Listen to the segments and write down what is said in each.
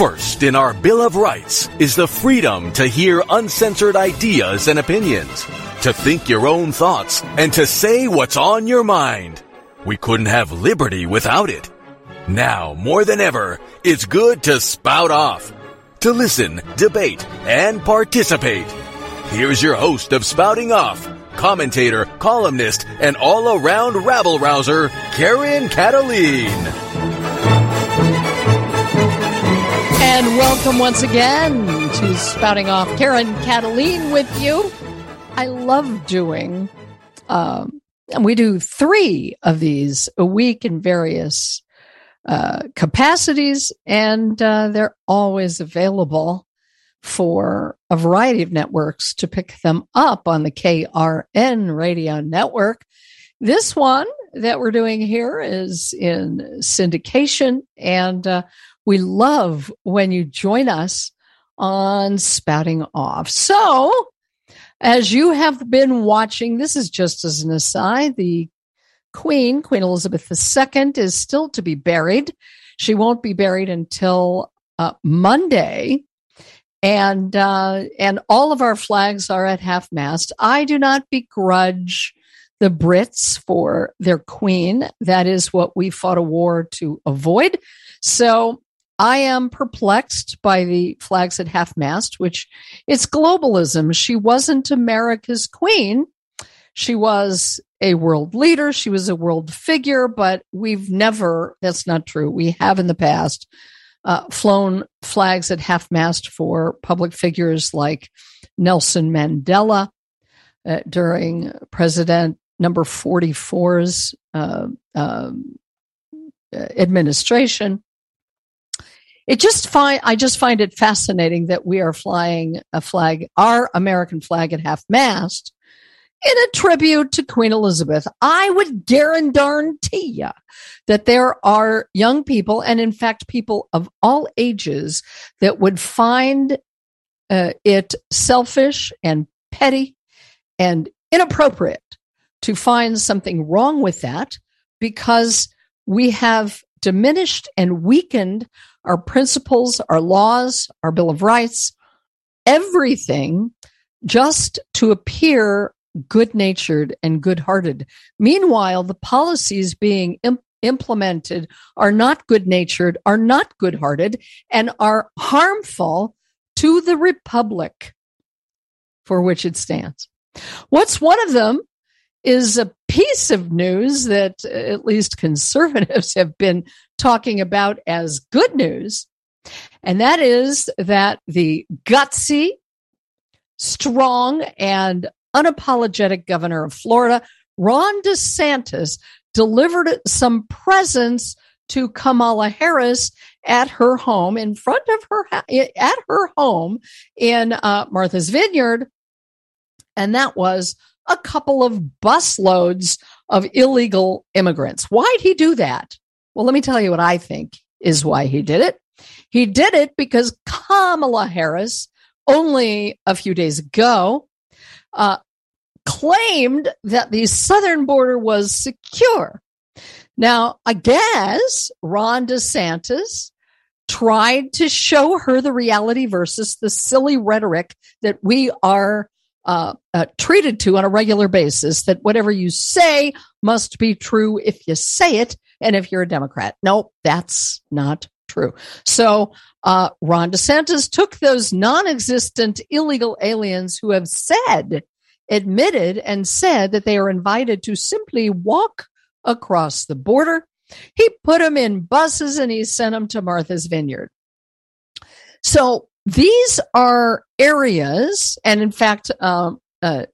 First in our Bill of Rights is the freedom to hear uncensored ideas and opinions, to think your own thoughts, and to say what's on your mind. We couldn't have liberty without it. Now, more than ever, it's good to spout off, to listen, debate, and participate. Here's your host of Spouting Off, commentator, columnist, and all around rabble rouser, Karen Kataline. And welcome once again to Spouting Off. Karen Kataline with you. I love doing, um, and we do three of these a week in various uh, capacities, and uh, they're always available for a variety of networks to pick them up on the KRN radio network. This one that we're doing here is in syndication, and uh, we love when you join us on Spouting Off. So, as you have been watching, this is just as an aside, the Queen, Queen Elizabeth II, is still to be buried. She won't be buried until uh, Monday. And uh, and all of our flags are at half mast. I do not begrudge the Brits for their queen. That is what we fought a war to avoid. So I am perplexed by the flags at half mast, which it's globalism. She wasn't America's queen. She was a world leader. She was a world figure, but we've never, that's not true. We have in the past uh, flown flags at half mast for public figures like Nelson Mandela uh, during President number 44's uh, um, administration it just find I just find it fascinating that we are flying a flag, our American flag at half mast, in a tribute to Queen Elizabeth. I would guarantee you that there are young people, and in fact, people of all ages, that would find uh, it selfish and petty and inappropriate to find something wrong with that because we have diminished and weakened our principles, our laws, our Bill of Rights, everything just to appear good natured and good hearted. Meanwhile, the policies being imp- implemented are not good natured, are not good hearted, and are harmful to the republic for which it stands. What's one of them is a piece of news that at least conservatives have been talking about as good news. And that is that the gutsy, strong, and unapologetic governor of Florida, Ron DeSantis, delivered some presents to Kamala Harris at her home in front of her at her home in uh, Martha's Vineyard, and that was a couple of busloads of illegal immigrants. Why'd he do that? Well, let me tell you what I think is why he did it. He did it because Kamala Harris, only a few days ago, uh, claimed that the southern border was secure. Now, I guess Ron DeSantis tried to show her the reality versus the silly rhetoric that we are uh, uh, treated to on a regular basis that whatever you say must be true if you say it and if you're a Democrat. No, that's not true. So uh, Ron DeSantis took those non existent illegal aliens who have said, admitted, and said that they are invited to simply walk across the border. He put them in buses and he sent them to Martha's Vineyard. So these are areas, and in fact, um, uh,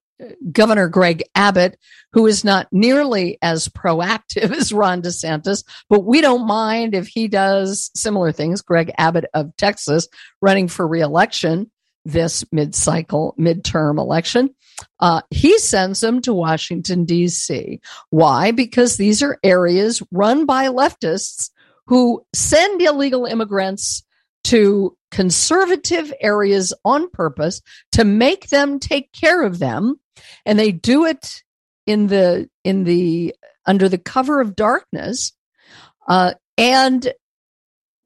Governor Greg Abbott, who is not nearly as proactive as Ron DeSantis, but we don't mind if he does similar things. Greg Abbott of Texas, running for reelection this mid-cycle midterm election, uh, he sends them to Washington D.C. Why? Because these are areas run by leftists who send illegal immigrants to conservative areas on purpose to make them take care of them and they do it in the in the under the cover of darkness uh, and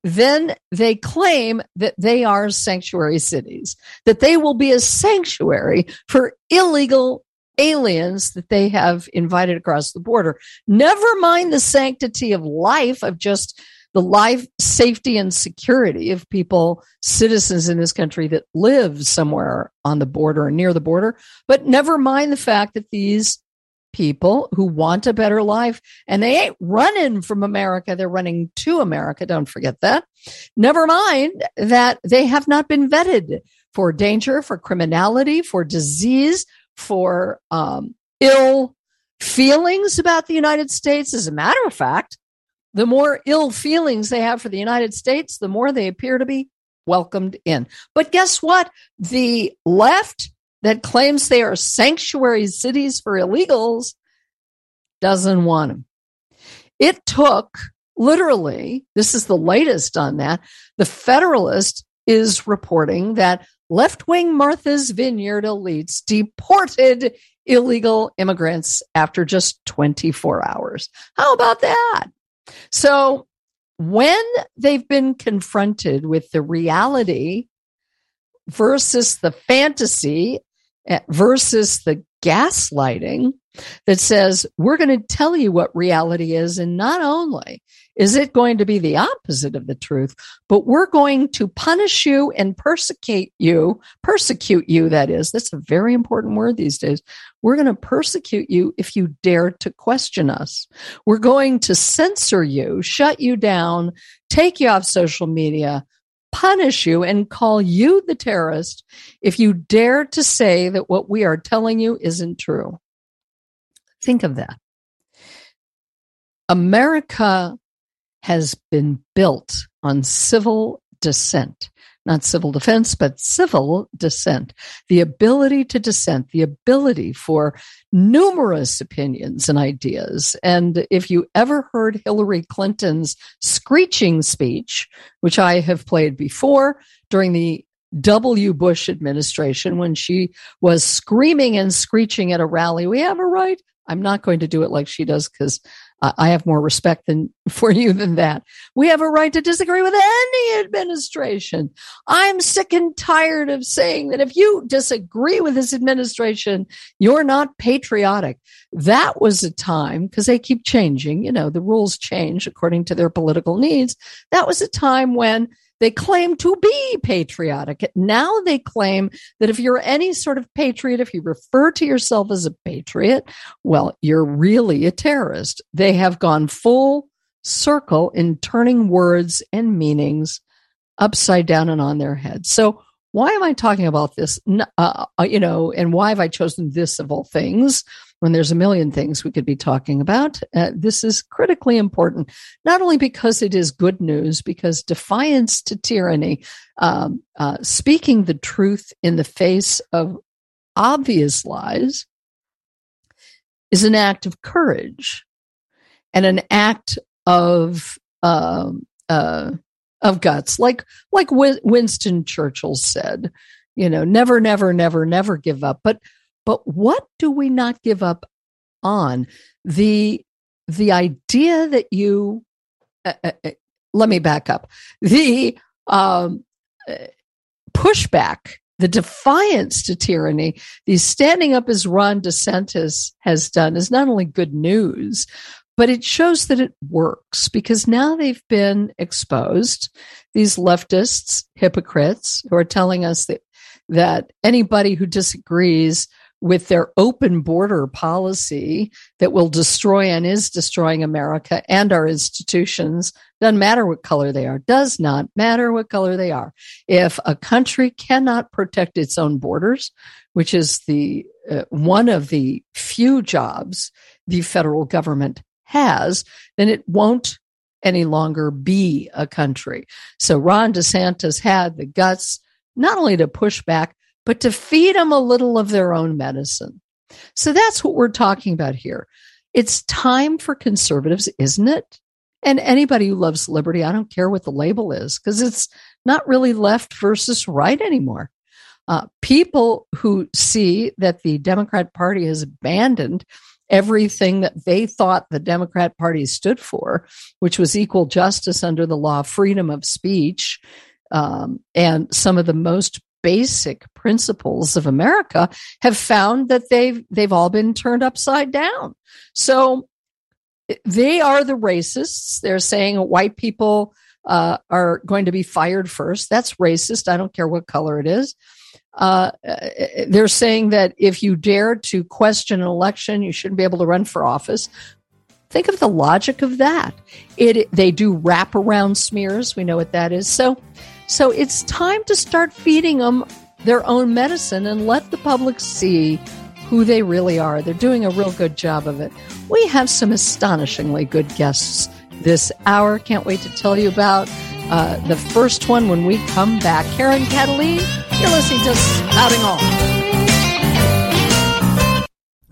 then they claim that they are sanctuary cities, that they will be a sanctuary for illegal aliens that they have invited across the border. Never mind the sanctity of life, of just the life, safety, and security of people, citizens in this country that live somewhere on the border or near the border. But never mind the fact that these people who want a better life and they ain't running from America. They're running to America. Don't forget that. Never mind that they have not been vetted for danger, for criminality, for disease, for um, ill feelings about the United States. As a matter of fact, the more ill feelings they have for the United States, the more they appear to be welcomed in. But guess what? The left that claims they are sanctuary cities for illegals doesn't want them. It took literally, this is the latest on that. The Federalist is reporting that left wing Martha's Vineyard elites deported illegal immigrants after just 24 hours. How about that? So, when they've been confronted with the reality versus the fantasy eh, versus the gaslighting that says, we're going to tell you what reality is. And not only is it going to be the opposite of the truth, but we're going to punish you and persecute you, persecute you, that is. That's a very important word these days. We're going to persecute you if you dare to question us. We're going to censor you, shut you down, take you off social media, punish you and call you the terrorist if you dare to say that what we are telling you isn't true. Think of that. America has been built on civil dissent, not civil defense, but civil dissent. The ability to dissent, the ability for numerous opinions and ideas. And if you ever heard Hillary Clinton's screeching speech, which I have played before during the W. Bush administration when she was screaming and screeching at a rally, we have a right I'm not going to do it like she does because I have more respect than for you than that. We have a right to disagree with any administration. I'm sick and tired of saying that if you disagree with this administration, you're not patriotic. That was a time because they keep changing. You know, the rules change according to their political needs. That was a time when they claim to be patriotic. Now they claim that if you're any sort of patriot, if you refer to yourself as a patriot, well, you're really a terrorist. They have gone full circle in turning words and meanings upside down and on their head. So why am I talking about this? Uh, uh, you know, and why have I chosen this of all things when there's a million things we could be talking about? Uh, this is critically important, not only because it is good news, because defiance to tyranny, um, uh, speaking the truth in the face of obvious lies, is an act of courage and an act of um, uh, of guts, like like Winston Churchill said, you know, never, never, never, never give up. But but what do we not give up on? The the idea that you uh, uh, uh let me back up the um, uh, pushback the defiance to tyranny, the standing up as Ron DeSantis has done is not only good news, but it shows that it works because now they've been exposed. These leftists, hypocrites, who are telling us that, that anybody who disagrees with their open border policy that will destroy and is destroying America and our institutions. Doesn't matter what color they are, does not matter what color they are. If a country cannot protect its own borders, which is the uh, one of the few jobs the federal government has, then it won't any longer be a country. So Ron DeSantis had the guts not only to push back, but to feed them a little of their own medicine. So that's what we're talking about here. It's time for conservatives, isn't it? And anybody who loves liberty, I don't care what the label is, because it's not really left versus right anymore. Uh, people who see that the Democrat Party has abandoned everything that they thought the Democrat Party stood for, which was equal justice under the law, freedom of speech, um, and some of the most basic principles of America, have found that they've they've all been turned upside down. So they are the racists. They're saying white people uh, are going to be fired first. That's racist. I don't care what color it is. Uh, they're saying that if you dare to question an election, you shouldn't be able to run for office. Think of the logic of that. It they do wraparound smears. We know what that is. So, so it's time to start feeding them their own medicine and let the public see who they really are. They're doing a real good job of it. We have some astonishingly good guests this hour. Can't wait to tell you about uh, the first one when we come back. Karen Kataline, you're listening to Spouting Off.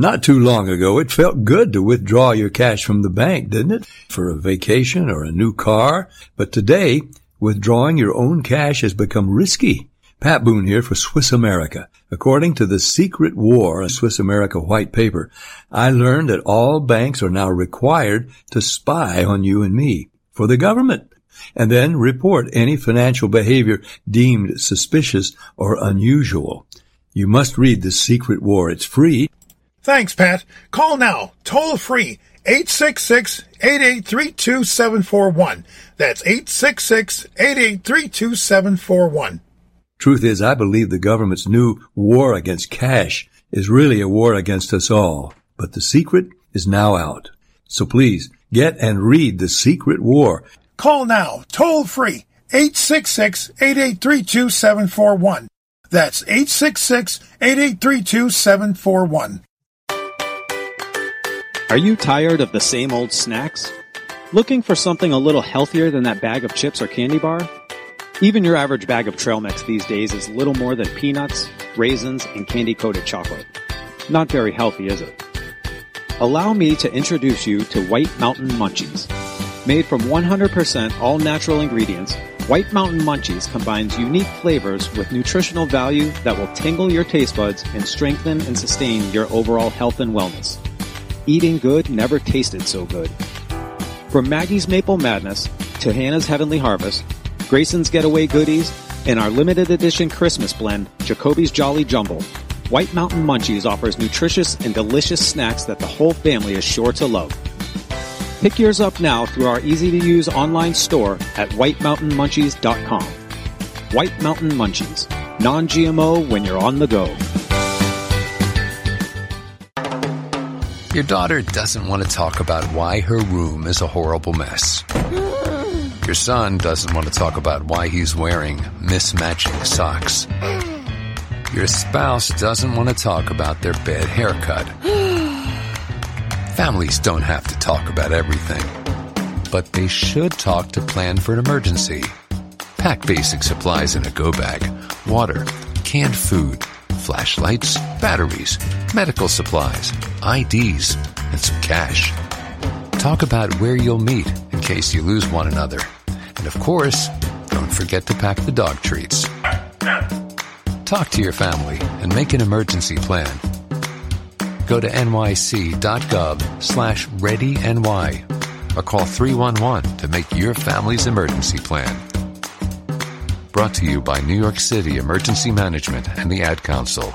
Not too long ago, it felt good to withdraw your cash from the bank, didn't it? For a vacation or a new car. But today, withdrawing your own cash has become risky. Pat Boone here for Swiss America. According to the Secret War, a Swiss America white paper, I learned that all banks are now required to spy on you and me for the government and then report any financial behavior deemed suspicious or unusual. You must read The Secret War. It's free. Thanks, Pat. Call now, toll free, 866-883-2741. That's 866-883-2741. Truth is, I believe the government's new war against cash is really a war against us all. But the secret is now out. So please, get and read The Secret War. Call now, toll free, 866-883-2741. That's 866-883-2741. Are you tired of the same old snacks? Looking for something a little healthier than that bag of chips or candy bar? Even your average bag of trail mix these days is little more than peanuts, raisins, and candy coated chocolate. Not very healthy, is it? Allow me to introduce you to White Mountain Munchies. Made from 100% all natural ingredients, White Mountain Munchies combines unique flavors with nutritional value that will tingle your taste buds and strengthen and sustain your overall health and wellness. Eating good never tasted so good. From Maggie's Maple Madness to Hannah's Heavenly Harvest, Grayson's Getaway Goodies, and our limited edition Christmas blend, Jacoby's Jolly Jumble. White Mountain Munchies offers nutritious and delicious snacks that the whole family is sure to love. Pick yours up now through our easy to use online store at whitemountainmunchies.com. White Mountain Munchies. Non-GMO when you're on the go. Your daughter doesn't want to talk about why her room is a horrible mess. Your son doesn't want to talk about why he's wearing mismatching socks. Your spouse doesn't want to talk about their bad haircut. Families don't have to talk about everything, but they should talk to plan for an emergency. Pack basic supplies in a go bag, water, canned food, flashlights, batteries, medical supplies, IDs, and some cash. Talk about where you'll meet in case you lose one another. And of course, don't forget to pack the dog treats. Talk to your family and make an emergency plan. Go to nyc.gov slash readyny or call 311 to make your family's emergency plan. Brought to you by New York City Emergency Management and the Ad Council.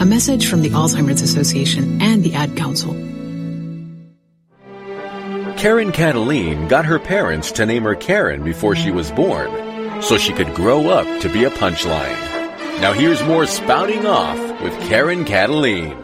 A message from the Alzheimer's Association and the Ad Council. Karen Kataline got her parents to name her Karen before she was born, so she could grow up to be a punchline. Now here's more spouting off with Karen Kataline.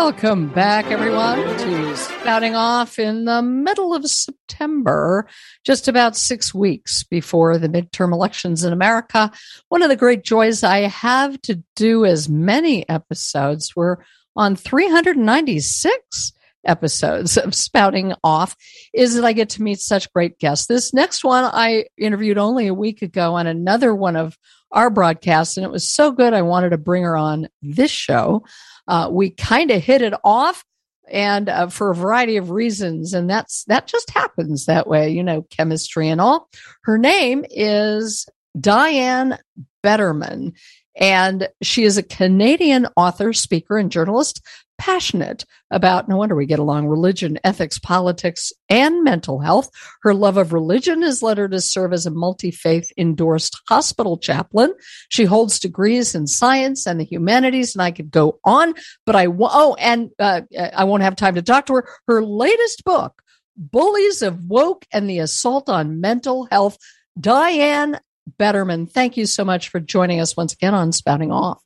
Welcome back, everyone, to Spouting Off in the middle of September, just about six weeks before the midterm elections in America. One of the great joys I have to do as many episodes. We're on 396 episodes of Spouting Off is that I get to meet such great guests. This next one I interviewed only a week ago on another one of our broadcasts, and it was so good I wanted to bring her on this show. Uh, we kind of hit it off and uh, for a variety of reasons and that's that just happens that way you know chemistry and all her name is Diane Bederman and she is a Canadian author, speaker, and journalist, passionate about, no wonder we get along, religion, ethics, politics, and mental health. Her love of religion has led her to serve as a multi faith endorsed hospital chaplain. She holds degrees in science and the humanities, and I could go on, but I, oh, and uh, I won't have time to talk to her. Her latest book, Bullies of Woke and the Assault on Mental Health. Diane Bederman, thank you so much for joining us once again on Spouting Off.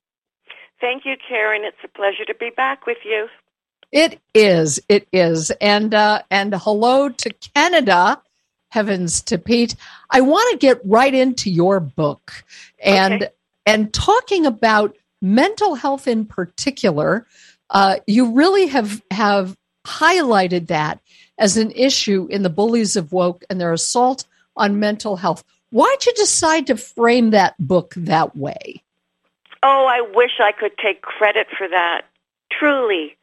Thank you, Karen. It's a pleasure to be back with you. It is. It is. And uh, and hello to Canada. Heavens to Pete. I want to get right into your book and okay. and talking about mental health in particular. Uh, you really have have highlighted that as an issue in the bullies of woke and their assault on mental health. Why'd you decide to frame that book that way? Oh, I wish I could take credit for that. Truly.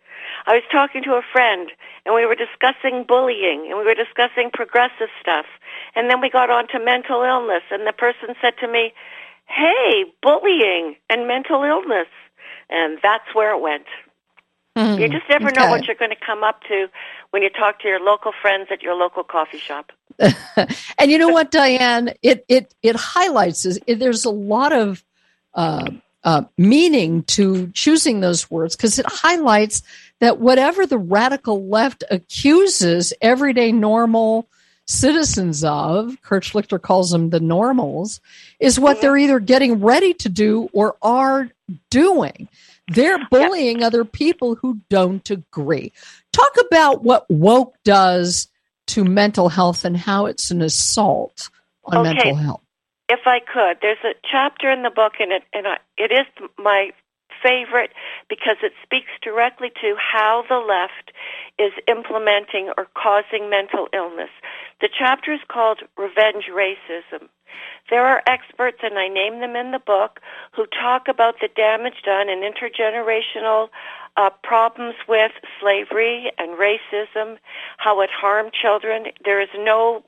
I was talking to a friend and we were discussing bullying and we were discussing progressive stuff. And then we got on to mental illness and the person said to me, Hey, bullying and mental illness. And that's where it went. Mm, you just never okay. know what you're going to come up to when you talk to your local friends at your local coffee shop. and you know what, Diane? It it it highlights is there's a lot of uh, uh, meaning to choosing those words because it highlights that whatever the radical left accuses everyday normal citizens of, Kurt Schlichter calls them the normals, is what they're either getting ready to do or are doing. They're bullying other people who don't agree. Talk about what woke does to mental health and how it's an assault on okay. mental health. If I could, there's a chapter in the book, and it and I, it is my favorite because it speaks directly to how the left is implementing or causing mental illness. The chapter is called Revenge Racism. There are experts, and I name them in the book, who talk about the damage done in intergenerational uh, problems with slavery and racism, how it harmed children. There is no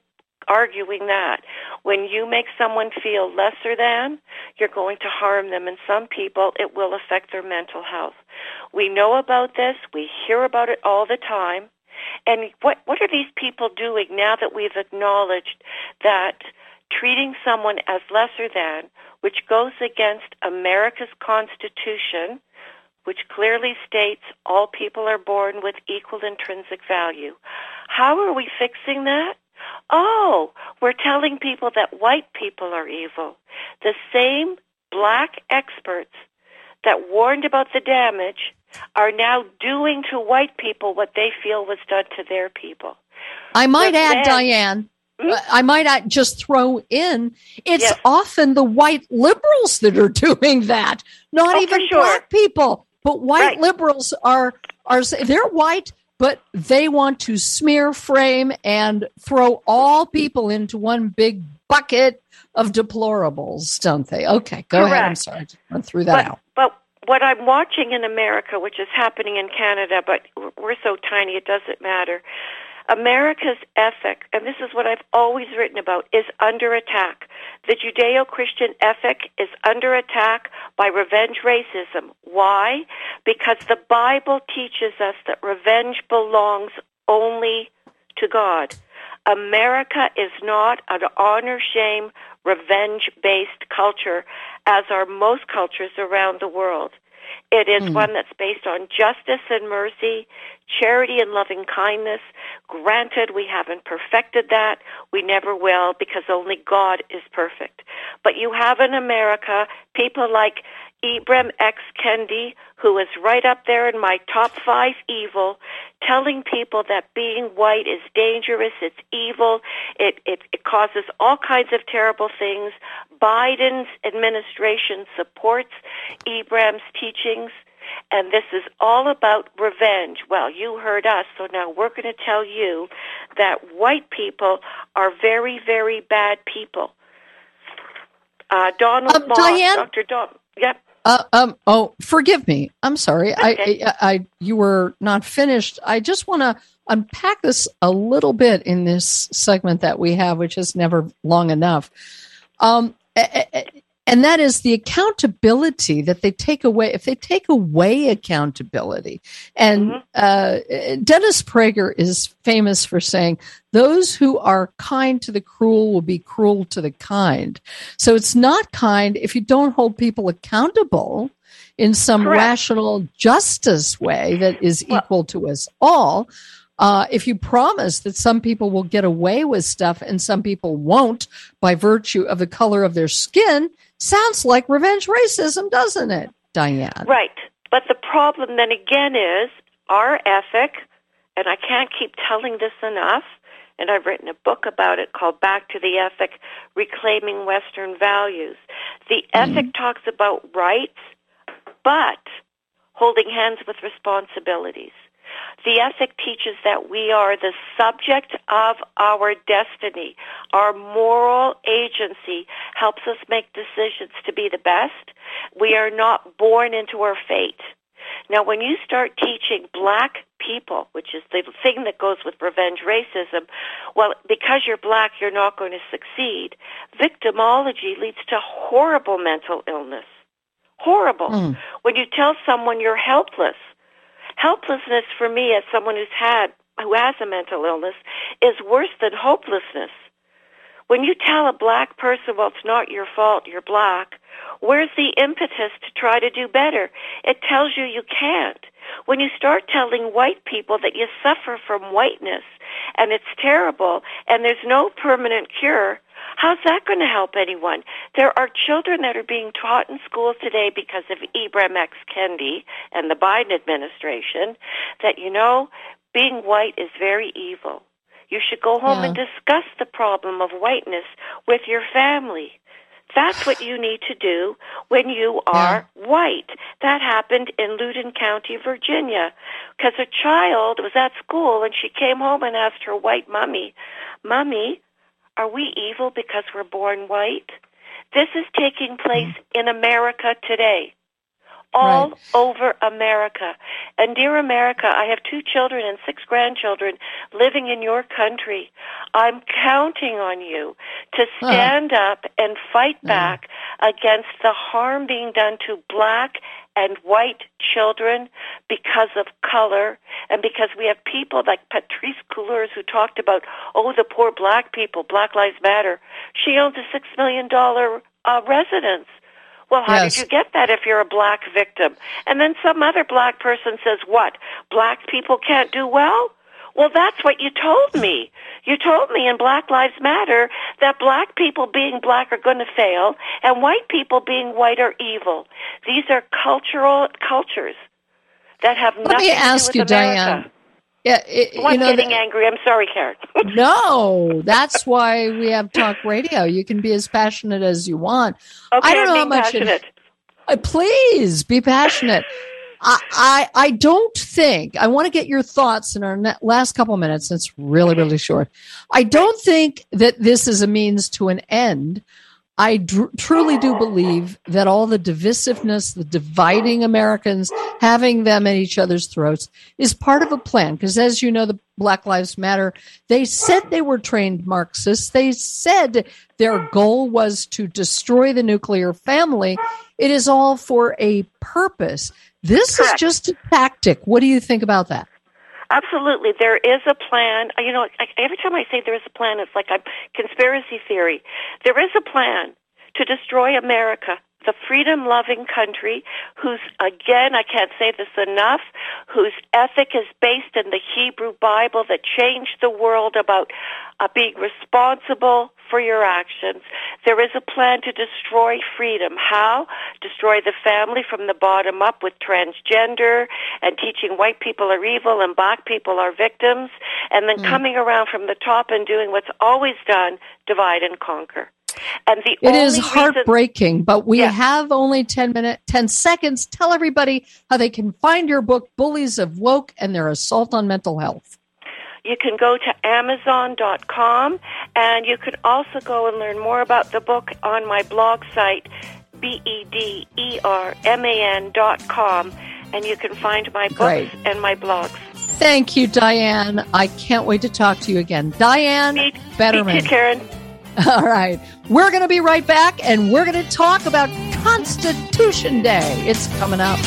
arguing that. When you make someone feel lesser than, you're going to harm them. And some people, it will affect their mental health. We know about this. We hear about it all the time. And what, what are these people doing now that we've acknowledged that treating someone as lesser than, which goes against America's Constitution, which clearly states all people are born with equal intrinsic value. How are we fixing that? Oh, we're telling people that white people are evil. The same black experts that warned about the damage are now doing to white people what they feel was done to their people. I might add, then, Diane, hmm? I might just throw in it's yes. often the white liberals that are doing that, not oh, even sure. black people. But white right. liberals are are they're white, but they want to smear, frame, and throw all people into one big bucket of deplorables, don't they? Okay, go Correct. ahead. I'm sorry, I threw that but, out. But what I'm watching in America, which is happening in Canada, but we're so tiny it doesn't matter. America's ethic, and this is what I've always written about, is under attack. The Judeo Christian ethic is under attack by revenge racism. Why? Because the Bible teaches us that revenge belongs only to God. America is not an honor shame revenge based culture as are most cultures around the world. It is mm. one that's based on justice and mercy, charity and loving kindness. Granted, we haven't perfected that. We never will because only God is perfect. But you have in America people like Ibram X. Kendi, who is right up there in my top five evil, telling people that being white is dangerous, it's evil, it, it, it causes all kinds of terrible things. Biden's administration supports Ibram's teachings. And this is all about revenge. Well, you heard us, so now we're going to tell you that white people are very, very bad people. Uh, Donald um, Moss, Diane? Dr. Don, yep. Uh, um, oh, forgive me. I'm sorry. Okay. I, I, I, you were not finished. I just want to unpack this a little bit in this segment that we have, which is never long enough. Um, and that is the accountability that they take away. If they take away accountability, and mm-hmm. uh, Dennis Prager is famous for saying, "Those who are kind to the cruel will be cruel to the kind." So it's not kind if you don't hold people accountable in some Correct. rational justice way that is well, equal to us all. Uh, if you promise that some people will get away with stuff and some people won't by virtue of the color of their skin, sounds like revenge racism, doesn't it, Diane? Right. But the problem then again is our ethic, and I can't keep telling this enough, and I've written a book about it called Back to the Ethic Reclaiming Western Values. The mm-hmm. ethic talks about rights, but holding hands with responsibilities. The ethic teaches that we are the subject of our destiny. Our moral agency helps us make decisions to be the best. We are not born into our fate. Now, when you start teaching black people, which is the thing that goes with revenge racism, well, because you're black, you're not going to succeed. Victimology leads to horrible mental illness. Horrible. Mm. When you tell someone you're helpless, helplessness for me as someone who's had who has a mental illness is worse than hopelessness. When you tell a black person, well, it's not your fault, you're black, where's the impetus to try to do better? It tells you you can't. When you start telling white people that you suffer from whiteness and it's terrible and there's no permanent cure, How's that going to help anyone? There are children that are being taught in schools today because of Ibram X. Kendi and the Biden administration that, you know, being white is very evil. You should go home yeah. and discuss the problem of whiteness with your family. That's what you need to do when you are yeah. white. That happened in Loudoun County, Virginia, because a child was at school and she came home and asked her white mummy, Mummy, are we evil because we're born white? This is taking place mm-hmm. in America today. All right. over America. And dear America, I have two children and six grandchildren living in your country. I'm counting on you to stand uh-huh. up and fight back against the harm being done to black and white children because of color and because we have people like Patrisse Cullors who talked about, oh, the poor black people, Black Lives Matter. She owns a six million dollar uh, residence. Well, how yes. did you get that if you're a black victim? And then some other black person says, what? Black people can't do well? Well, that's what you told me. You told me in Black Lives Matter that black people being black are going to fail and white people being white are evil. These are cultural cultures that have Let nothing to do you, with America. Diane. Yeah, it, I'm know, getting angry. I'm sorry, Karen. no, that's why we have talk radio. You can be as passionate as you want. Okay, I don't know how much. Passionate. It, uh, please be passionate. I, I, I don't think I want to get your thoughts in our last couple minutes. It's really really short. I don't think that this is a means to an end. I dr- truly do believe that all the divisiveness, the dividing Americans, having them at each other's throats, is part of a plan. Because as you know, the Black Lives Matter, they said they were trained Marxists. They said their goal was to destroy the nuclear family. It is all for a purpose. This Correct. is just a tactic. What do you think about that? Absolutely, there is a plan. Uh, you know, every time I say there is a plan, it's like a conspiracy theory. There is a plan to destroy America the freedom loving country whose, again, I can't say this enough, whose ethic is based in the Hebrew Bible that changed the world about uh, being responsible for your actions. There is a plan to destroy freedom. How? Destroy the family from the bottom up with transgender and teaching white people are evil and black people are victims, and then mm. coming around from the top and doing what's always done, divide and conquer. And the it is heartbreaking, reason, but we yeah. have only 10 minutes, 10 seconds. Tell everybody how they can find your book, Bullies of Woke and Their Assault on Mental Health. You can go to Amazon.com and you can also go and learn more about the book on my blog site, B-E-D-E-R-M-A-N dot com. And you can find my books Great. and my blogs. Thank you, Diane. I can't wait to talk to you again. Diane Bederman. Me too, Karen. All right. We're going to be right back and we're going to talk about Constitution Day. It's coming up.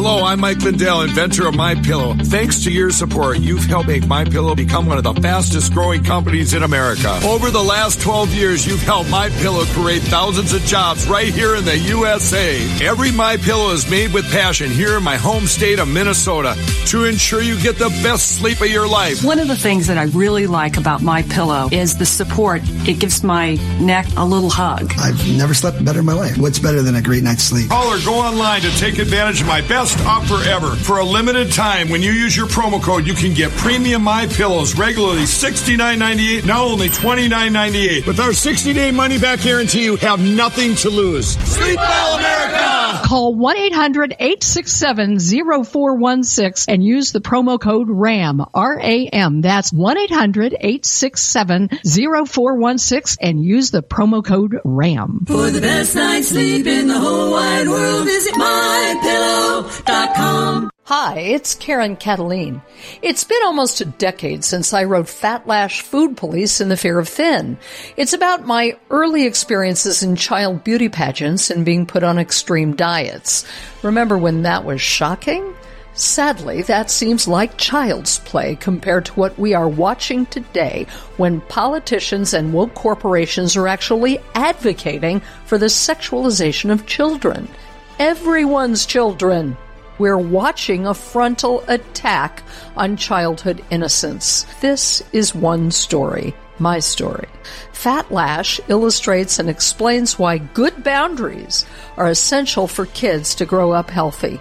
Hello, I'm Mike Lindell, inventor of My Pillow. Thanks to your support, you've helped make My Pillow become one of the fastest growing companies in America. Over the last 12 years, you've helped My Pillow create thousands of jobs right here in the USA. Every My Pillow is made with passion here in my home state of Minnesota to ensure you get the best sleep of your life. One of the things that I really like about My Pillow is the support. It gives my neck a little hug. I've never slept better in my life. What's better than a great night's sleep? Call or go online to take advantage of my best best offer ever. For a limited time, when you use your promo code, you can get premium My Pillows regularly $69.98, now only $29.98. With our 60-day money-back guarantee, you have nothing to lose. Sleep well, America! Call 1-800-867-0416 and use the promo code RAM, R-A-M. That's 1-800-867-0416 and use the promo code RAM. For the best night's sleep in the whole wide world, visit My Pillow. Hi, it's Karen Kataline. It's been almost a decade since I wrote Fat Lash Food Police and the Fear of Thin. It's about my early experiences in child beauty pageants and being put on extreme diets. Remember when that was shocking? Sadly, that seems like child's play compared to what we are watching today when politicians and woke corporations are actually advocating for the sexualization of children. Everyone's children. We're watching a frontal attack on childhood innocence. This is one story, my story. Fat Lash illustrates and explains why good boundaries are essential for kids to grow up healthy.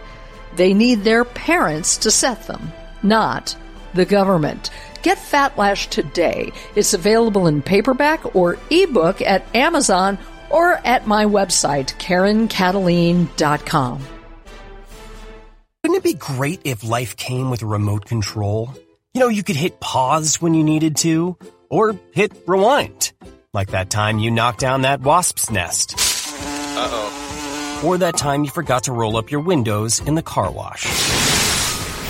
They need their parents to set them, not the government. Get Fat Lash today. It's available in paperback or ebook at Amazon or at my website, KarenKataline.com. Wouldn't it be great if life came with a remote control? You know, you could hit pause when you needed to, or hit rewind. Like that time you knocked down that wasp's nest. Uh oh. Or that time you forgot to roll up your windows in the car wash.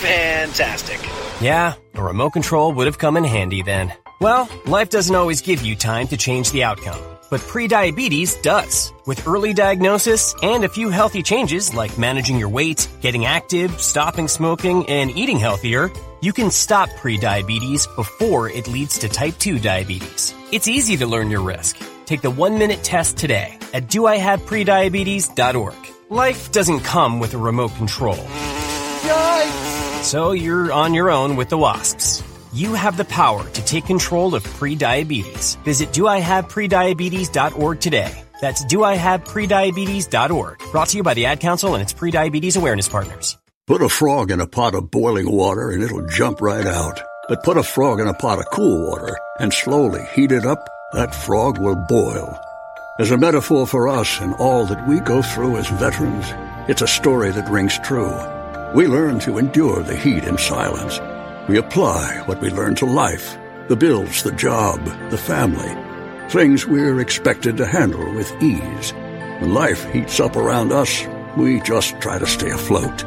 Fantastic. Yeah, a remote control would have come in handy then. Well, life doesn't always give you time to change the outcome but prediabetes does. With early diagnosis and a few healthy changes like managing your weight, getting active, stopping smoking, and eating healthier, you can stop prediabetes before it leads to type 2 diabetes. It's easy to learn your risk. Take the one minute test today at doihaveprediabetes.org. Life doesn't come with a remote control. Yikes! So you're on your own with the wasps. You have the power to take control of prediabetes. Visit doihaveprediabetes.org today. That's doihaveprediabetes.org. Brought to you by the Ad Council and its prediabetes awareness partners. Put a frog in a pot of boiling water and it'll jump right out. But put a frog in a pot of cool water and slowly heat it up, that frog will boil. As a metaphor for us and all that we go through as veterans, it's a story that rings true. We learn to endure the heat in silence we apply what we learn to life the bills, the job, the family, things we're expected to handle with ease. When life heats up around us, we just try to stay afloat.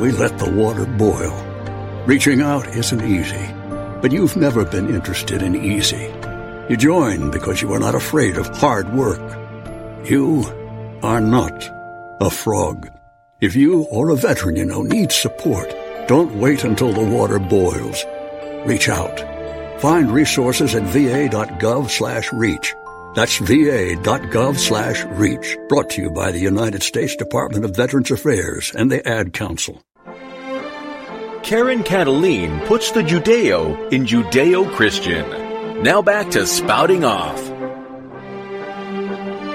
We let the water boil. Reaching out isn't easy, but you've never been interested in easy. You join because you are not afraid of hard work. You are not a frog. If you or a veteran you know needs support, don't wait until the water boils. Reach out. Find resources at va.gov slash reach. That's va.gov slash reach. Brought to you by the United States Department of Veterans Affairs and the Ad Council. Karen Kataline puts the Judeo in Judeo Christian. Now back to spouting off.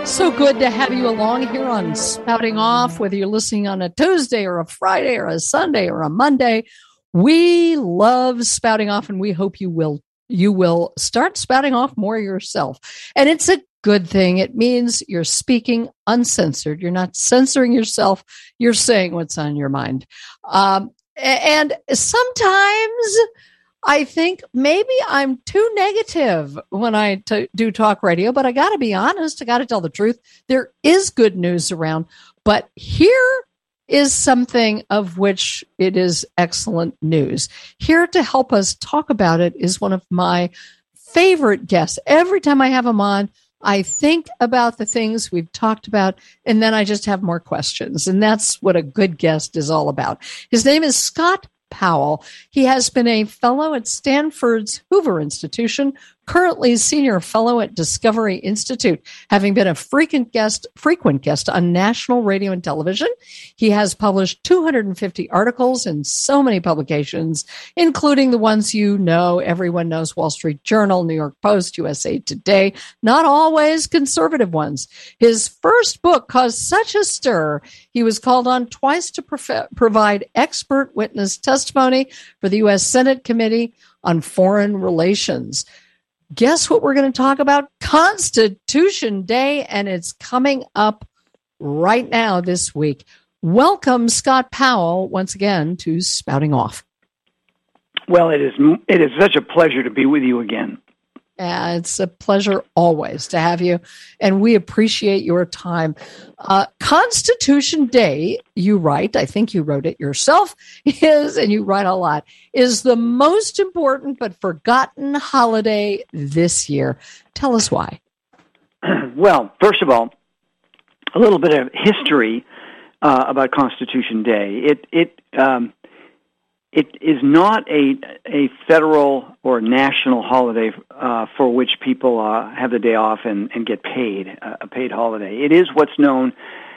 So good to have you along here on Spouting Off, whether you're listening on a Tuesday or a Friday or a Sunday or a Monday. We love spouting off and we hope you will you will start spouting off more yourself. And it's a good thing. It means you're speaking uncensored. You're not censoring yourself. You're saying what's on your mind. Um, and sometimes I think maybe I'm too negative when I t- do talk radio, but I got to be honest. I got to tell the truth. There is good news around, but here is something of which it is excellent news. Here to help us talk about it is one of my favorite guests. Every time I have him on, I think about the things we've talked about, and then I just have more questions. And that's what a good guest is all about. His name is Scott Powell. He has been a fellow at Stanford's Hoover Institution, currently senior fellow at Discovery Institute, having been a frequent guest, frequent guest on national radio and television. He has published 250 articles in so many publications, including the ones you know. Everyone knows Wall Street Journal, New York Post, USA Today, not always conservative ones. His first book caused such a stir, he was called on twice to prof- provide expert witness testimony for the U.S. Senate Committee on Foreign Relations guess what we're going to talk about? Constitution Day, and it's coming up right now this week. Welcome, Scott Powell, once again to Spouting Off. Well, it is it is such a pleasure to be with you again. Uh, it's a pleasure always to have you, and we appreciate your time. Uh, Constitution Day, you write, I think you wrote it yourself, is, and you write a lot, is the most important but forgotten holiday this year. Tell us why. Well, first of all, a little bit of history uh, about Constitution Day. It it um, it is not a a federal or national holiday uh, for which people uh, have the day off and, and get paid uh, a paid holiday. It is what's known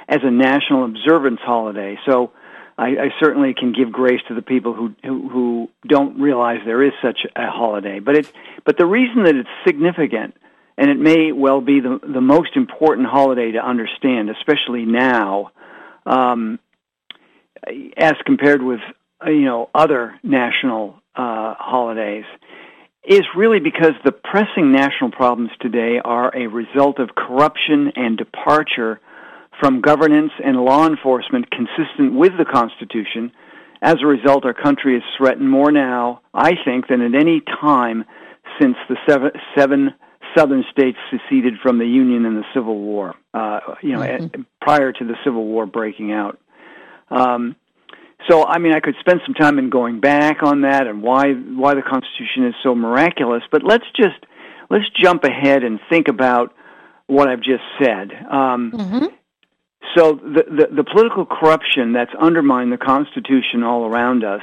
as a national observance holiday. So I, I certainly can give grace to the people who, who who don't realize there is such a holiday. But it but the reason that it's significant and it may well be the the most important holiday to understand, especially now. Um, as compared with you know other national uh, holidays is really because the pressing national problems today are a result of corruption and departure from governance and law enforcement consistent with the Constitution. As a result, our country is threatened more now, I think, than at any time since the seven, seven southern states seceded from the Union in the Civil War. Uh, you know, mm-hmm. prior to the Civil War breaking out. Um, so, I mean, I could spend some time in going back on that and why why the Constitution is so miraculous. But let's just let's jump ahead and think about what I've just said. Um, mm-hmm. So, the, the, the political corruption that's undermined the Constitution all around us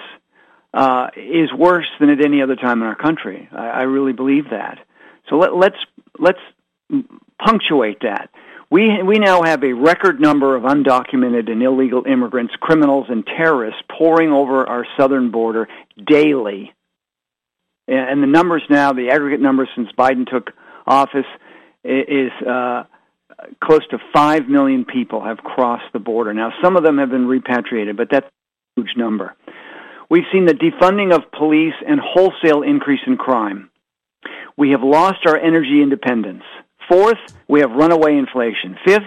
uh, is worse than at any other time in our country. I, I really believe that. So let, let's let's punctuate that. We, we now have a record number of undocumented and illegal immigrants, criminals, and terrorists pouring over our southern border daily. And the numbers now, the aggregate numbers since Biden took office, is uh, close to 5 million people have crossed the border. Now, some of them have been repatriated, but that's a huge number. We've seen the defunding of police and wholesale increase in crime. We have lost our energy independence. Fourth, we have runaway inflation. Fifth,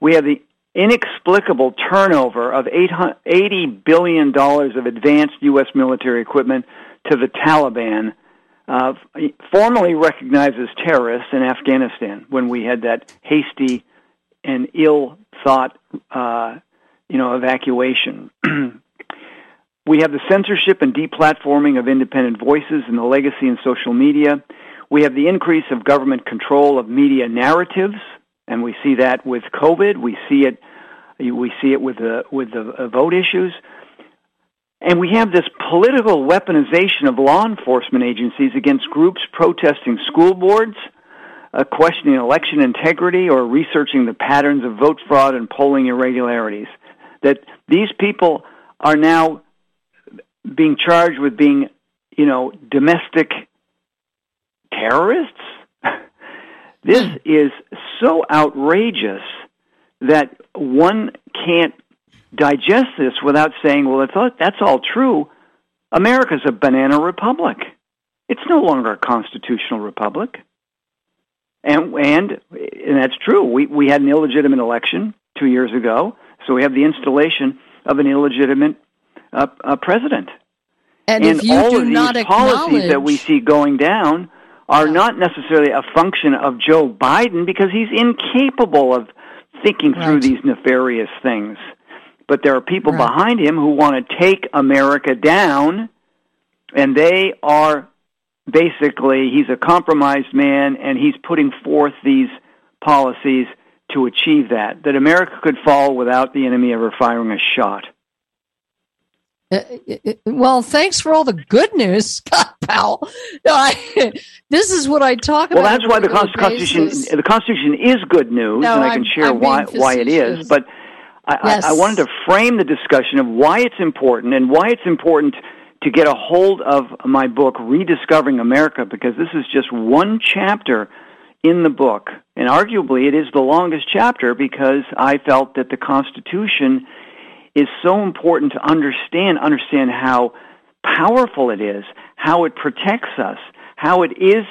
we have the inexplicable turnover of $80 billion of advanced U.S. military equipment to the Taliban, uh, formerly recognized as terrorists in Afghanistan when we had that hasty and ill thought, uh, you know, evacuation. we have the censorship and deplatforming of independent voices and the legacy in social media. We have the increase of government control of media narratives, and we see that with COVID. We see it. We see it with the with the vote issues, And we have this political weaponization of law enforcement agencies against groups protesting school boards, uh, questioning election integrity, or researching the patterns of vote fraud and polling irregularities. That these people are now being charged with being, you know, domestic terrorists. this is so outrageous that one can't digest this without saying, well, if that's all true, America's a banana republic. It's no longer a constitutional republic. And, and, and that's true. We, we had an illegitimate election two years ago, so we have the installation of an illegitimate uh, uh, president. And, and if you all do of these not policies that we see going down are not necessarily a function of Joe Biden because he's incapable of thinking through these nefarious things. But there are people Right. behind him who want to take America down, and they are basically, he's a compromised man, and he's putting forth these policies to achieve that. That America could fall without the enemy ever firing a shot. Uh, uh, well, thanks for all the good news, Scott Powell. No, I, this is what I talk Well, about. Well, that's why the Constitution basis. the Constitution is good news, No, and I I'm- can share I'm why why it is. But I, Yes. I, I wanted to frame the discussion of why it's important and why it's important to get a hold of my book, Rediscovering America, because this is just one chapter in the book, and arguably it is the longest chapter because I felt that the Constitution is so important to understand, understand how powerful it is, how it protects us, how it is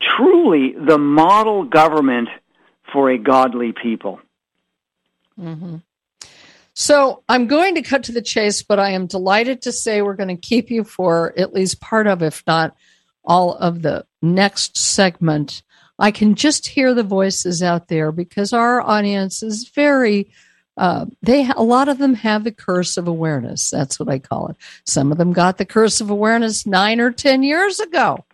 truly the model government for a godly people. hmm So I'm going to cut to the chase, but I am delighted to say we're going to keep you for at least part of, if not all of the next segment. I can just hear the voices out there because our audience is very. Uh, they a lot of them have the curse of awareness. That's what I call it. Some of them got the curse of awareness nine or ten years ago.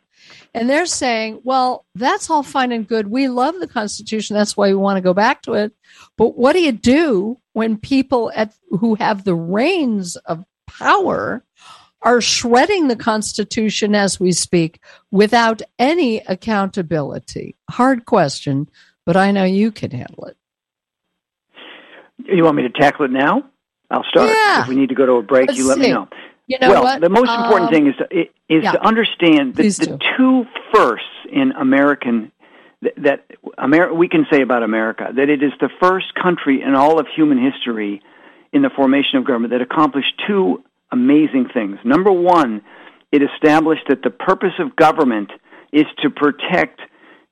And they're saying, well, that's all fine and good. We love the Constitution. That's why we want to go back to it. But what do you do when people at, who have the reins of power are shredding the Constitution as we speak without any accountability? Hard question, but I know you can handle it. You want me to tackle it now? I'll start. Yeah. If we need to go to a break, Let's you let see. me know. You know well, what? the most important Um, thing is to, is yeah. to understand that the two firsts in American that, that Amer- we can say about America that it is the first country in all of human history in the formation of government that accomplished two amazing things. Number one, it established that the purpose of government is to protect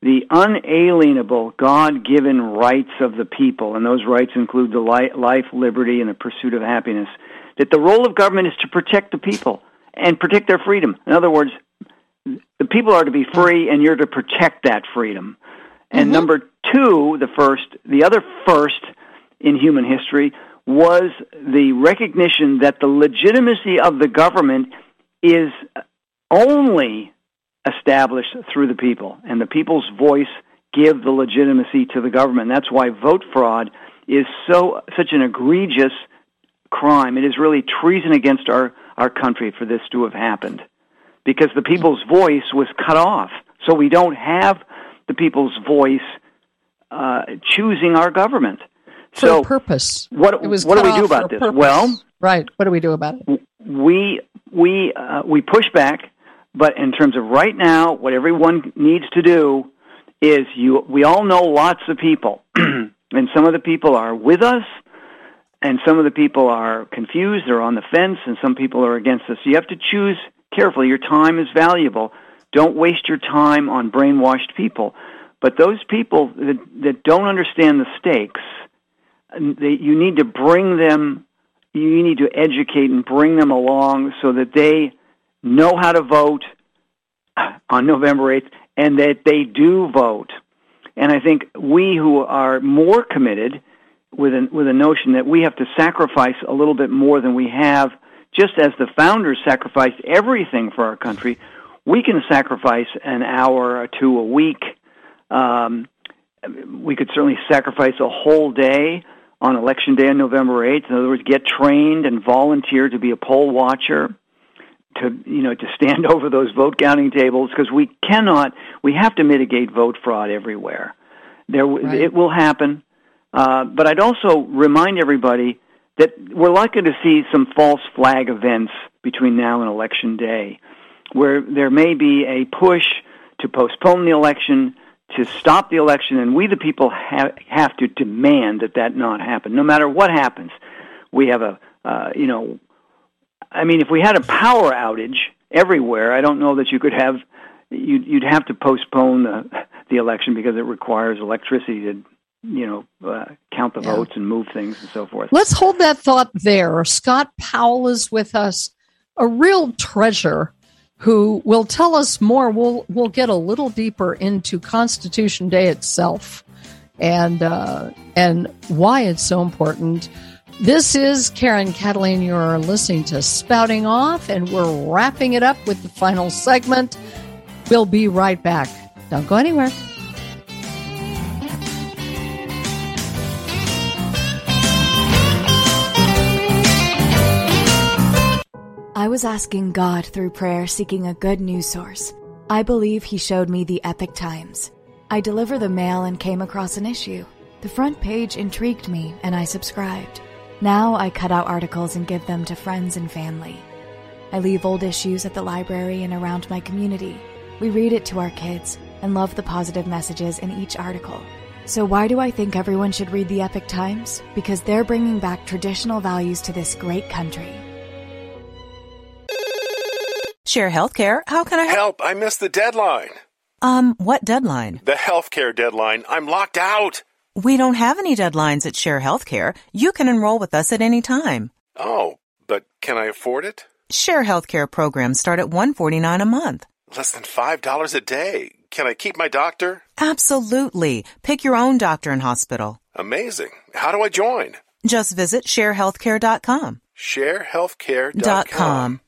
the unalienable God given rights of the people, and those rights include the life, liberty, and the pursuit of happiness. That the role of government is to protect the people and protect their freedom. In other words, the people are to be free, and you're to protect that freedom. And mm-hmm. number two, the first, the other first in human history was the recognition that the legitimacy of the government is only established through the people, and the people's voice give the legitimacy to the government. That's why vote fraud is so such an egregious crime. It is really treason against our, our country for this to have happened. Because the people's voice was cut off. So we don't have the people's voice uh, choosing our government. For so purpose. what, It was what do we do about this? purpose. Well, right. What do we do about it? we we uh, we push back, but in terms of right now, what everyone needs to do is you. We all know lots of people, and some of the people are with us, and some of the people are confused. They're on the fence, and some people are against us. So you have to choose carefully. Your time is valuable. Don't waste your time on brainwashed people. But those people that, that don't understand the stakes, they, you need to bring them you need to educate and bring them along so that they know how to vote on November 8th and that they do vote. And I think we who are more committed with a, with a notion that we have to sacrifice a little bit more than we have, just as the founders sacrificed everything for our country, we can sacrifice an hour or two a week. Um, we could certainly sacrifice a whole day on election day on November 8th. In other words, get trained and volunteer to be a poll watcher, to you know to stand over those vote counting tables because we cannot. We have to mitigate vote fraud everywhere. There, right. it will happen. Uh, but I'd also remind everybody that we're likely to see some false flag events between now and election day, where there may be a push to postpone the election, to stop the election, and we, the people, ha- have to demand that that not happen. No matter what happens, we have a, uh, you know, I mean, if we had a power outage everywhere, I don't know that you could have, you'd, you'd have to postpone the the election because it requires electricity to you know, uh, count the yeah. votes and move things and so forth. Let's hold that thought there. Scott Powell is with us, a real treasure who will tell us more. We'll we'll get a little deeper into Constitution Day itself and uh, and why it's so important. This is Karen Kataline. You're listening to Spouting Off, and we're wrapping it up with the final segment. We'll be right back. Don't go anywhere. I was asking God through prayer seeking a good news source. I believe He showed me the Epoch Times. I deliver the mail and came across an issue. The front page intrigued me and I subscribed. Now I cut out articles and give them to friends and family. I leave old issues at the library and around my community. We read it to our kids and love the positive messages in each article. So, why do I think everyone should read the Epoch Times? Because they're bringing back traditional values to this great country. Share Healthcare. How can I help? help? I missed the deadline. Um, what deadline? The healthcare deadline. I'm locked out. We don't have any deadlines at Share Healthcare. You can enroll with us at any time. Oh, but can I afford it? Share Healthcare programs start at 149 a month. Less than $5 a day. Can I keep my doctor? Absolutely. Pick your own doctor and hospital. Amazing. How do I join? Just visit sharehealthcare.com. Sharehealthcare.com.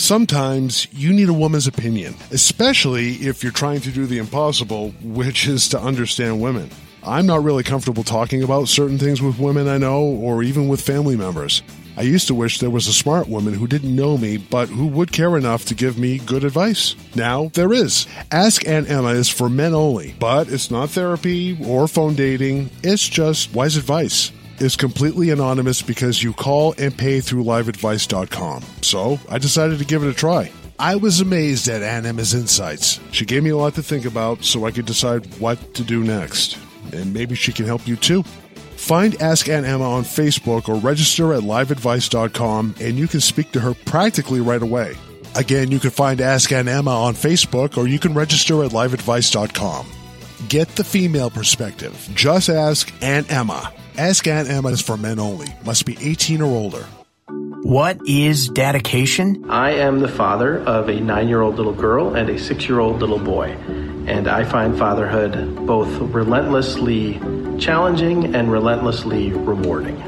Sometimes you need a woman's opinion, especially if you're trying to do the impossible, which is to understand women. I'm not really comfortable talking about certain things with women I know or even with family members. I used to wish there was a smart woman who didn't know me, but who would care enough to give me good advice. Now there is. Ask Aunt Emma is for men only, but it's not therapy or phone dating. It's just wise advice is completely anonymous because you call and pay through liveadvice.com. So I decided to give it a try. I was amazed at Aunt Emma's insights. She gave me a lot to think about so I could decide what to do next. And maybe she can help you too. Find Ask Aunt Emma on Facebook or register at liveadvice.com and you can speak to her practically right away. Again, you can find Ask Aunt Emma on Facebook or you can register at liveadvice.com. Get the female perspective. Just ask Aunt Emma. Ask Aunt Emma is for men only. Must be 18 or older. What is dedication? I am the father of a nine year old little girl and a six year old little boy. And I find fatherhood both relentlessly challenging and relentlessly rewarding.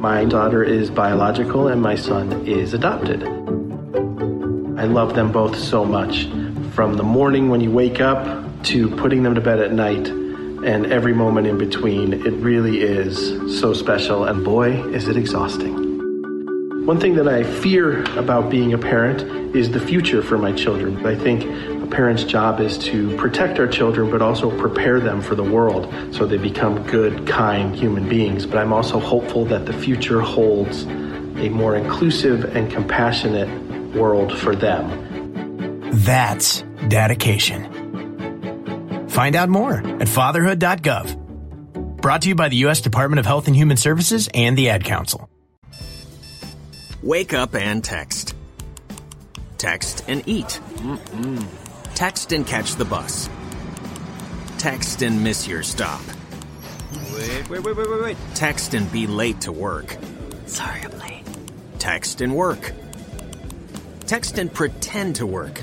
My daughter is biological and my son is adopted. I love them both so much. From the morning when you wake up to putting them to bed at night, and every moment in between. It really is so special, and boy, is it exhausting. One thing that I fear about being a parent is the future for my children. I think a parent's job is to protect our children, but also prepare them for the world so they become good, kind human beings. But I'm also hopeful that the future holds a more inclusive and compassionate world for them. That's dedication. Find out more at fatherhood.gov. Brought to you by the U.S. Department of Health and Human Services and the Ad Council. Wake up and text. Text and eat. Mm-mm. Text and catch the bus. Text and miss your stop. Wait, wait, wait, wait, wait, wait. Text and be late to work. Sorry, I'm late. Text and work. Text and pretend to work.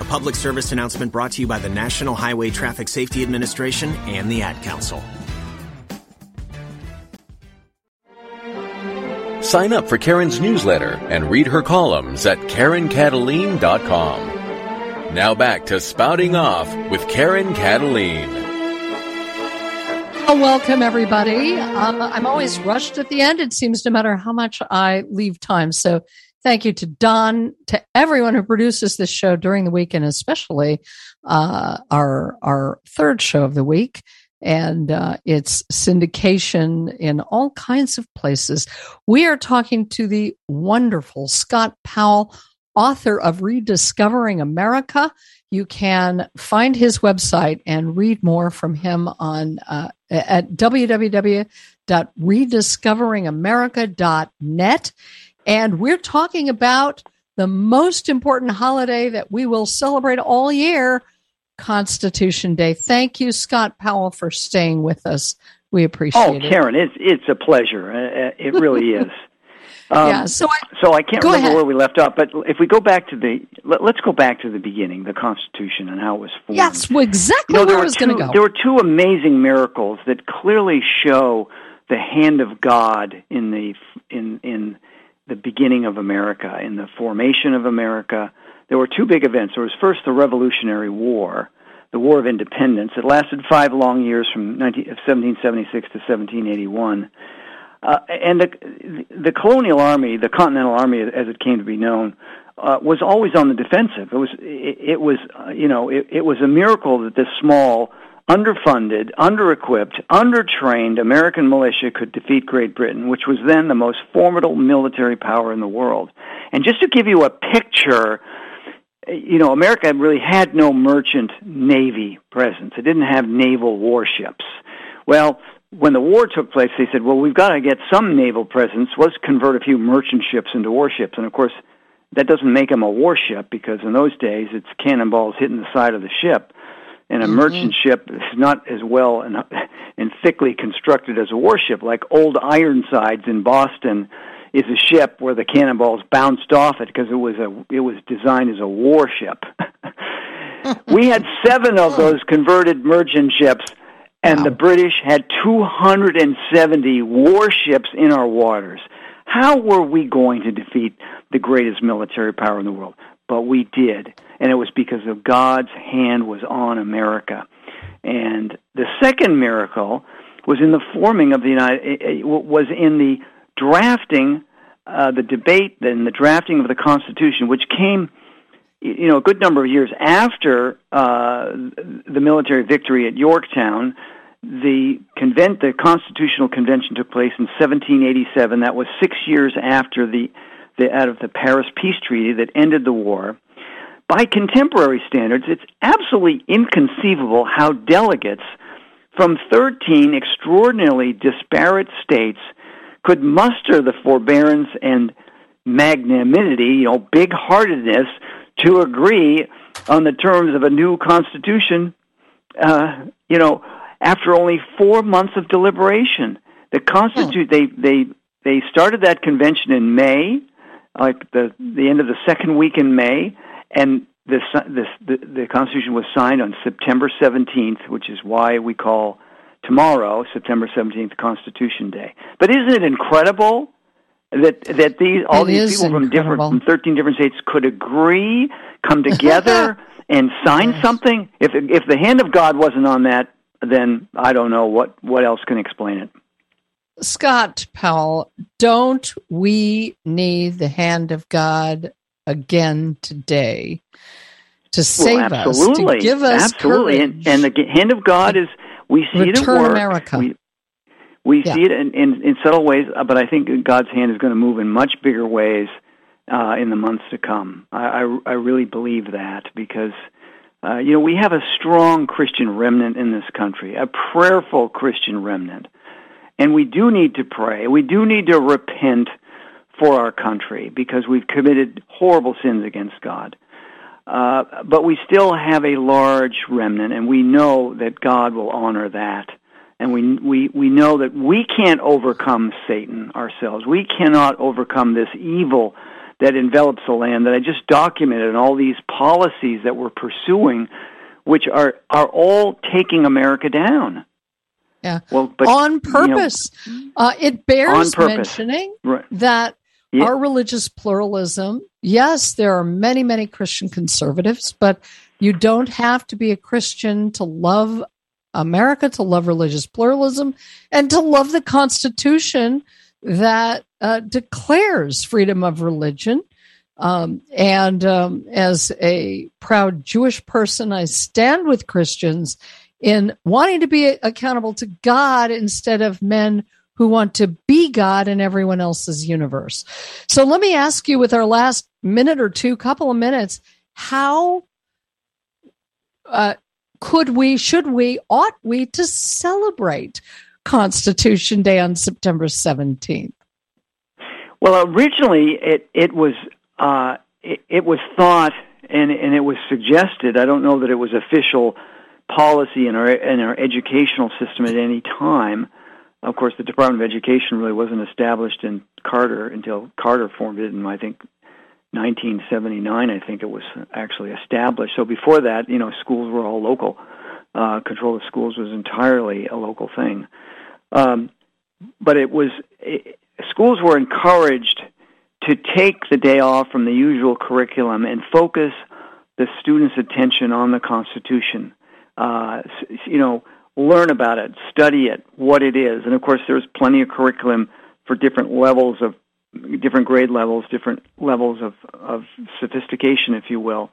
A public service announcement brought to you by the National Highway Traffic Safety Administration and the Ad Council. Sign up for Karen's newsletter and read her columns at KarenKataline.com. Now back to Spouting Off with Karen Kataline. Well, welcome everybody. Um, I'm always rushed at the end. It seems no matter how much I leave time. So thank you to Don, to everyone who produces this show during the week, and especially uh, our our third show of the week. And uh, it's syndication in all kinds of places. We are talking to the wonderful Scott Powell, author of Rediscovering America. You can find his website and read more from him on uh, at www.rediscoveringamerica.net. And we're talking about the most important holiday that we will celebrate all year, Constitution Day. Thank you, Scott Powell, for staying with us. We appreciate oh, it. Oh, Karen, it's it's a pleasure. Uh, it really is. Um, yeah, so I, so I can't remember ahead. where we left off, but if we go back to the let, us go back to the beginning, the Constitution and how it was formed. Yes, well, exactly you know, where I was going to go. There were two amazing miracles that clearly show the hand of God in the in in the beginning of America, in the formation of America. There were two big events. There was first the Revolutionary War, the War of Independence. It lasted five long years from 19, 1776 to 1781 uh, and the, the colonial army, the Continental Army, as it came to be known, uh, was always on the defensive. It was, it, it was, uh, you know, it, it was a miracle that this small, underfunded, under-equipped, under-trained American militia could defeat Great Britain, which was then the most formidable military power in the world. And just to give you a picture, you know, America really had no merchant navy presence. It didn't have naval warships. Well, when the war took place, they said, well, we've got to get some naval presence. Let's convert a few merchant ships into warships. And of course, that doesn't make them a warship because in those days it's cannonballs hitting the side of the ship. And a mm-hmm. merchant ship is not as well and, and thickly constructed as a warship. Like old Ironsides in Boston is a ship where the cannonballs bounced off it because it was a it was designed as a warship. we had seven of those converted merchant ships and wow. the British had 270 warships in our waters. How were we going to defeat the greatest military power in the world? But we did, and it was because of God's hand was on America. And the second miracle was in the forming of the United was in the drafting, uh, the debate, and the drafting of the Constitution, which came you know, a good number of years after uh, the military victory at Yorktown, the convent, the Constitutional Convention took place in 1787. That was six years after the, the out of the Paris Peace Treaty that ended the war. By contemporary standards, it's absolutely inconceivable how delegates from 13 extraordinarily disparate states could muster the forbearance and magnanimity, you know, big-heartedness to agree on the terms of a new constitution, uh, you know, after only four months of deliberation. The constitute oh. they they they started that convention in May, like the the end of the second week in May, and this this the, the Constitution was signed on September seventeenth, which is why we call tomorrow September seventeenth Constitution Day. But isn't it incredible? that that these all it these people from different from 13 different states could agree, come together and sign yes. something. If if the hand of God wasn't on that, then I don't know what, what else can explain it. Scott Powell, don't we need the hand of God again today to save well, absolutely. us, to give us absolutely. And, and the hand of God is we see Return it at work. America. We, we yeah. see it in, in, in subtle ways, uh, but I think God's hand is going to move in much bigger ways uh, in the months to come. I, I, I really believe that because uh, you know, we have a strong Christian remnant in this country, a prayerful Christian remnant. And we do need to pray. We do need to repent for our country because we've committed horrible sins against God. Uh, but we still have a large remnant, and we know that God will honor that. And we, we, we know that we can't overcome Satan ourselves. We cannot overcome this evil that envelops the land that I just documented and all these policies that we're pursuing, which are, are all taking America down. Yeah. Well, but on purpose. You know, uh, it bears mentioning right. that Yeah. our religious pluralism, yes, there are many, many Christian conservatives, but you don't have to be a Christian to love America, to love religious pluralism, and to love the Constitution that uh, declares freedom of religion. Um, and um, as a proud Jewish person, I stand with Christians in wanting to be accountable to God instead of men who want to be God in everyone else's universe. So let me ask you with our last minute or two, couple of minutes, how uh, could we, should we, ought we to celebrate Constitution Day on September 17th? Well, originally it it was uh, it, it was thought and and it was suggested. I don't know that it was official policy in our in our educational system at any time. Of course, the Department of Education really wasn't established in Carter until Carter formed it in I think 1979. I think it was actually established. So before that, you know, schools were all local. Uh, control of schools was entirely a local thing. Um, but it was it, schools were encouraged to take the day off from the usual curriculum and focus the students' attention on the Constitution. Uh, you know, learn about it, study it, what it is, and of course, there's plenty of curriculum for different levels of different grade levels, different levels of, of sophistication, if you will,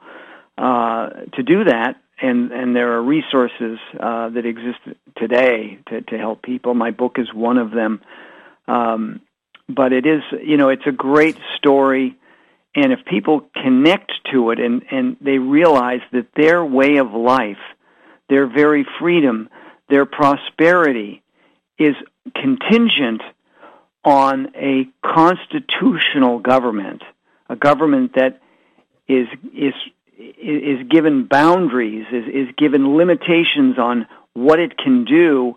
uh, to do that. And, and there are resources uh, that exist today to, to help people. My book is one of them. Um, but it is, you know, it's a great story. And if people connect to it and, and they realize that their way of life, their very freedom, their prosperity is contingent on a constitutional government, a government that is is is given boundaries, is is given limitations on what it can do,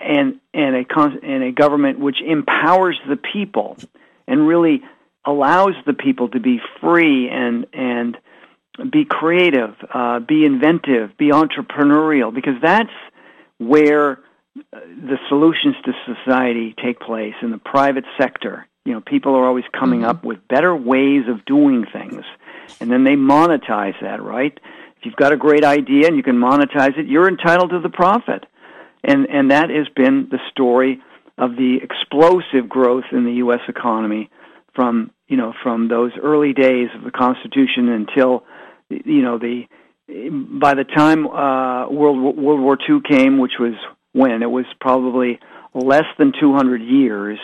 and and a and a government which empowers the people and really allows the people to be free and and be creative, uh, be inventive, be entrepreneurial, because that's where uh, the solutions to society take place in the private sector. You know, people are always coming up with better ways of doing things, and then they monetize that, right? If you've got a great idea and you can monetize it, you're entitled to the profit. And and that has been the story of the explosive growth in the US economy from, you know, from those early days of the Constitution until you know the by the time uh, World World War II came, which was when it was probably less than 200 years,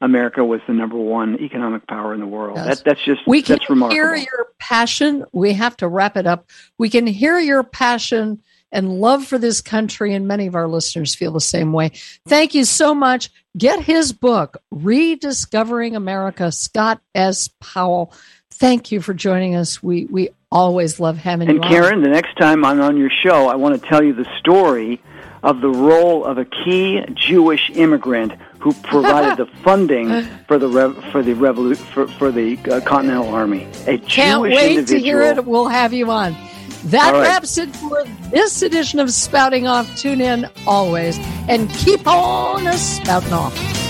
America was the number one economic power in the world. Yes. That, that's just we can that's remarkable. hear your passion. We have to wrap it up. We can hear your passion and love for this country, and many of our listeners feel the same way. Thank you so much. Get his book, Rediscovering America, Scott S. Powell. Thank you for joining us. We we always love having And you And Karen, the next time I'm on your show, I want to tell you the story of the role of a key Jewish immigrant who provided the funding for the rev- for the revolu- for, for the uh, Continental Army. A Can't Jewish wait individual. to hear it. We'll have you on. That right. wraps it for this edition of Spouting Off. Tune in always and keep on a spouting off.